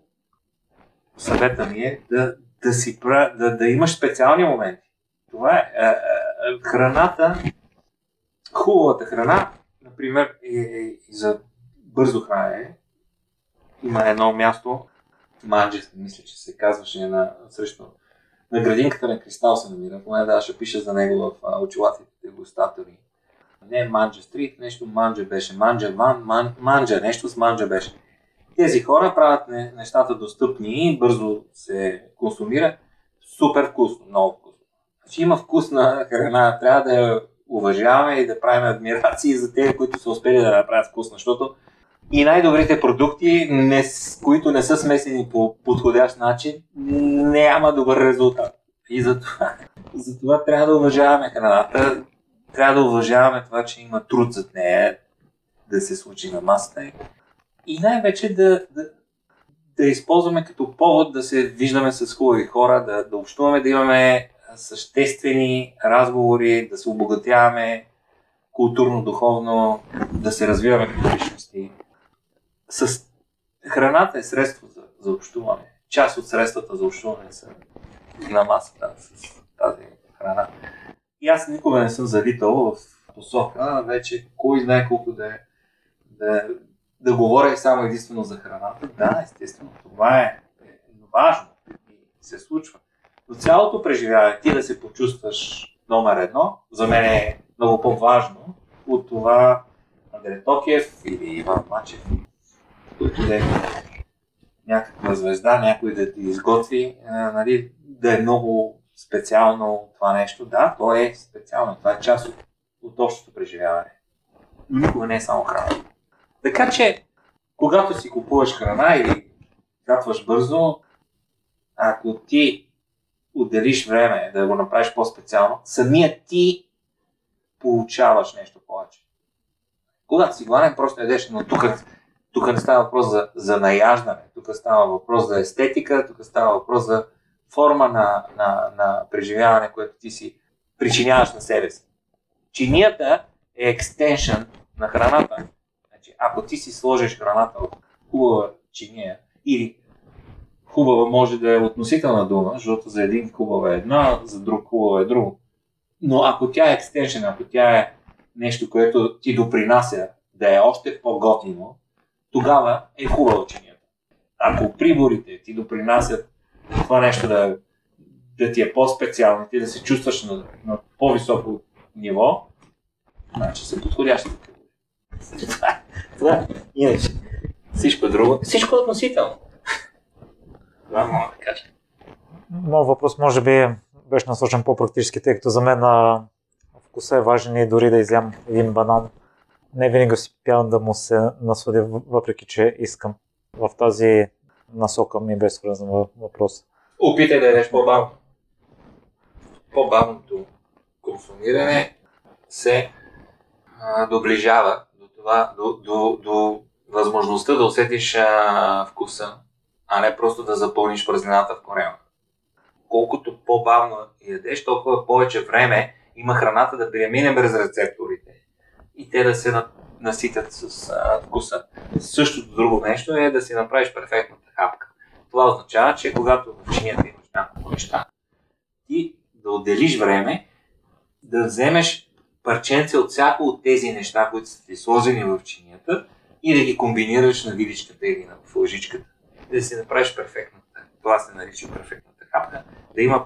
съвета ми е да, да, си, да, да имаш специални моменти. Това е. А, а, храната, хубавата храна, например, е, е, за бързо хранене. Има едно място, Манджи, мисля, че се казваше на, срещу на градинката на Кристал се намира. В момента ще пише за него в очилатите дегустатори. Не Манджа Стрит, нещо Манджа беше. Манджа Ван, ман, Манджа, нещо с Манджа беше. Тези хора правят нещата достъпни и бързо се консумира. Супер вкусно, много вкусно. Значи има вкусна храна, трябва да я уважаваме и да правим адмирации за тези, които са успели да направят вкусно, защото и най-добрите продукти, не, които не са смесени по подходящ начин, няма добър резултат. И затова, затова трябва да уважаваме храната, трябва да уважаваме това, че има труд зад нея да се случи на масата и най-вече да, да, да използваме като повод да се виждаме с хубави хора, да, да общуваме, да имаме съществени разговори, да се обогатяваме културно-духовно, да се развиваме като личности с храната е средство за, за общуване. Част от средствата за общуване са на масата с тази храна. И аз никога не съм залитал в посока, вече кой знае колко да, е, да, да говоря само единствено за храната. Да, естествено, това е, е важно и се случва. Но цялото преживяване, ти да се почувстваш номер едно, за мен е много по-важно от това Андрей Токиев или Иван Мачев който да е някаква звезда, някой да ти изготви, а, нали, да е много специално това нещо. Да, то е специално, това е част от, от общото преживяване. Но никога не е само храна. Така че, когато си купуваш храна или катваш бързо, ако ти отделиш време да го направиш по-специално, самият ти получаваш нещо повече. Когато си гладен, просто ядеш, но тук тук не става въпрос за, за наяждане, тук става въпрос за естетика, тук става въпрос за форма на, на, на преживяване, което ти си причиняваш на себе си. Чинията е екстеншън на храната. Значи, ако ти си сложиш храната в хубава чиния или хубава може да е относителна дума, защото за един хубава е една, за друг хубава е друго. Но ако тя е екстеншън, ако тя е нещо, което ти допринася да е още по-готино, тогава е хубава ученията. Ако приборите ти допринасят това нещо да, да ти е по-специално, ти да се чувстваш на, на по-високо ниво, значи са подходящи е, това е. Иначе всичко друго. Всичко е относително. Това мога да кажа. Моят въпрос може би беше насочен по-практически, тъй като за мен вкуса е важен и дори да изям един банан не винаги успявам да му се насладя, въпреки че искам. В тази насока ми бе свързан въпрос. Опитай да ядеш по-бавно. По-бавното консумиране се а, доближава до това, до, до, до възможността да усетиш а, вкуса, а не просто да запълниш празнината в корема. Колкото по-бавно ядеш, толкова повече време има храната да премине през рецепторите и те да се наситят с а, вкуса. Същото друго нещо е да си направиш перфектната хапка. Това означава, че когато в чинията имаш няколко неща, ти да отделиш време, да вземеш парченце от всяко от тези неща, които са ти сложени в чинията и да ги комбинираш на виличката или на лъжичката. Да си направиш перфектната. Това се нарича перфектната хапка. Да има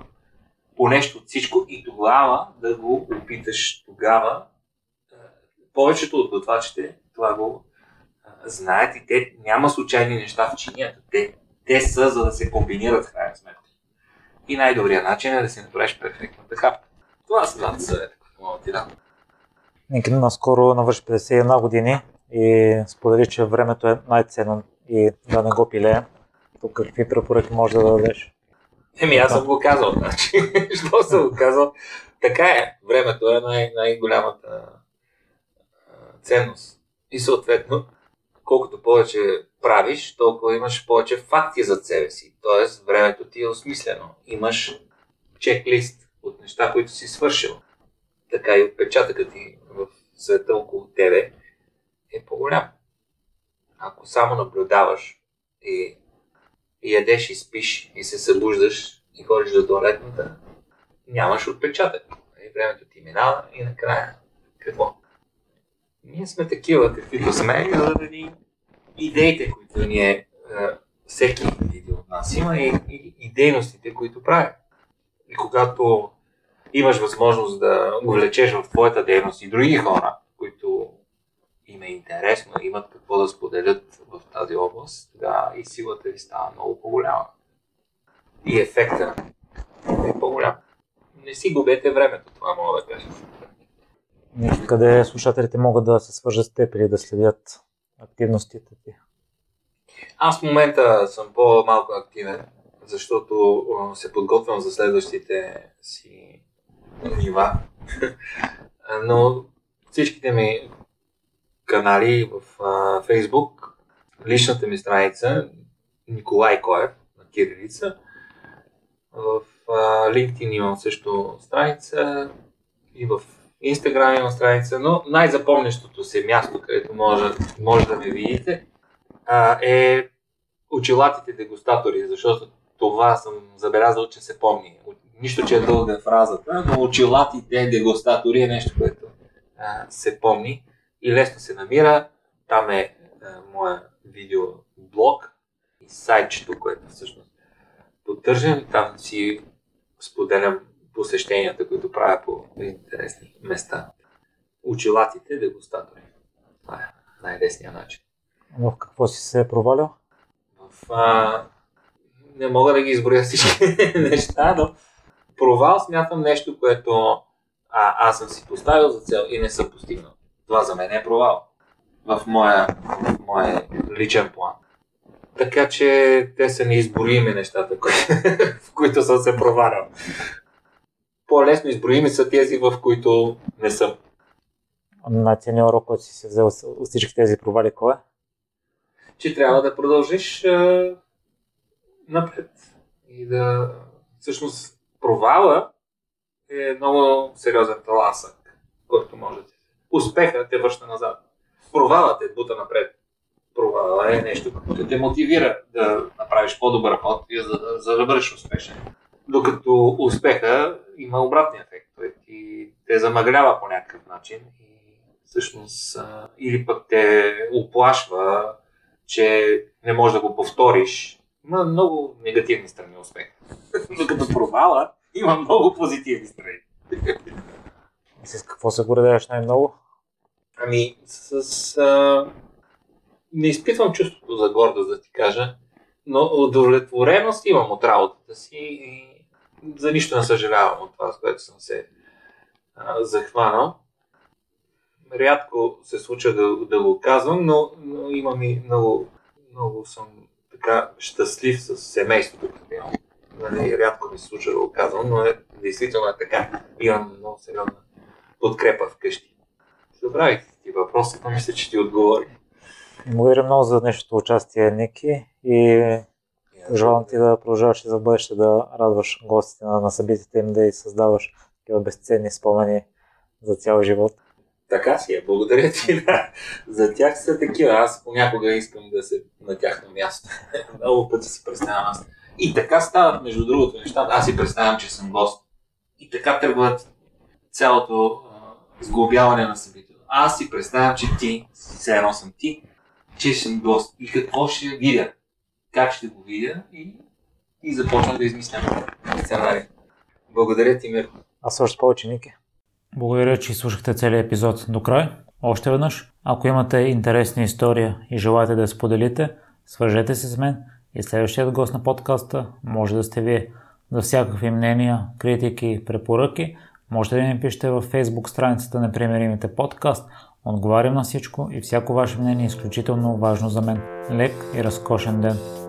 по нещо от всичко и тогава да го опиташ тогава повечето от готвачите това го а, знаят и те няма случайни неща в чинията. Те, те са за да се комбинират в крайна сметка. И най-добрият начин е да си направиш перфектната хапка. Това са двата съвета, които мога да ти дам. Ники наскоро навърши 51 години и сподели, че времето е най-ценно и да не го пилее. Тук какви препоръки може да дадеш? Еми, аз съм го казал, значи. Що съм го казал? Така е. Времето е най- най-голямата ценност. И съответно, колкото повече правиш, толкова имаш повече факти за себе си. Тоест, времето ти е осмислено. Имаш чеклист от неща, които си свършил. Така и отпечатъкът ти в света около тебе е по-голям. Ако само наблюдаваш и, и ядеш и спиш и се събуждаш и ходиш до туалетната, нямаш отпечатък. И времето ти минава и накрая какво? Ние сме такива, каквито сме, заради идеите, които ние, е, всеки един от нас има и, и, и дейностите, които прави. И когато имаш възможност да увлечеш в твоята дейност и други хора, които им е интересно, имат какво да споделят в тази област, тогава и силата ви става много по-голяма. И ефекта е по-голям. Не си губете времето, това мога да кажа. Къде слушателите могат да се свържат с теб или да следят активностите ти? Аз в момента съм по-малко активен, защото се подготвям за следващите си нива. Но всичките ми канали в Facebook, личната ми страница Николай Коев на Кирилица, в LinkedIn имам също страница и в Instagram имам страница, но най-запомнящото се място, където може, може да ме видите, е очилатите дегустатори, защото това съм забелязал, че се помни. Нищо, че е дълга фразата, но очилатите дегустатори е нещо, което а, се помни и лесно се намира. Там е а, моя видеоблог и сайтчето, което всъщност поддържам. Там си споделям посещенията, които правя по интересни места. Очилатите дегустатори. Това е най-лесният начин. В какво си се е провалял? В, а, не мога да ги изброя всички неща, но провал смятам нещо, което а, аз съм си поставил за цел и не съм постигнал. Това за мен е провал в моя, в моя личен план. Така че те са неизброими нещата, кои, в които съм се провалял. По-лесно изброими са тези, в които не съм. Най-ценният урок, който си се взел от всички тези провали, кой е? Че трябва да продължиш а, напред. И да, всъщност, провала е много сериозен таласък, който може да Успеха те връща назад. Провалът е бута напред. Провала е нещо, което те мотивира да направиш по-добър ход и за, да, за да бъдеш успешен. Докато успеха има обратния ефект. Той ти те замъглява по някакъв начин и всъщност или пък те оплашва, че не можеш да го повториш. Има много негативни страни успех. Докато провала има много позитивни страни. С какво се гордееш най-много? Ами, с... А... Не изпитвам чувството за гордост, да ти кажа, но удовлетвореност имам от работата си и за нищо не съжалявам от това, с което съм се а, захванал. Рядко се случва да, да го казвам, но, но имам и много, много съм така щастлив с семейството, имам. Нали, рядко ми се случва да го казвам, но е, действително е така. Имам много сериозна подкрепа вкъщи. Забравих ти въпроса, но мисля, че ти отговори. Благодаря много за днешното участие, Ники. И пожелавам ти да продължаваш и за бъдеще да радваш гостите на, на събитията им, да и създаваш такива безценни спомени за цял живот. Така си е. Благодаря ти. Да. За тях са такива. Аз понякога искам да се на тяхно място. Много пъти си представям аз. И така стават, между другото, нещата. Аз си представям, че съм гост. И така тръгват цялото а, сглобяване на събитието. Аз си представям, че ти, все едно съм ти, че съм гост. И какво ще видя? Как ще го видя? И, и започвам да измислям сценарий. Благодаря ти, Мирко. Аз още повече, Ники. Благодаря, че слушахте целият епизод до край. Още веднъж, ако имате интересна история и желаете да я споделите, свържете се с мен и следващият гост на подкаста може да сте вие. За всякакви мнения, критики, препоръки, можете да ми пишете във Facebook страницата на Примеримите подкаст. Отговарям на всичко и всяко ваше мнение е изключително важно за мен. Лек и разкошен ден!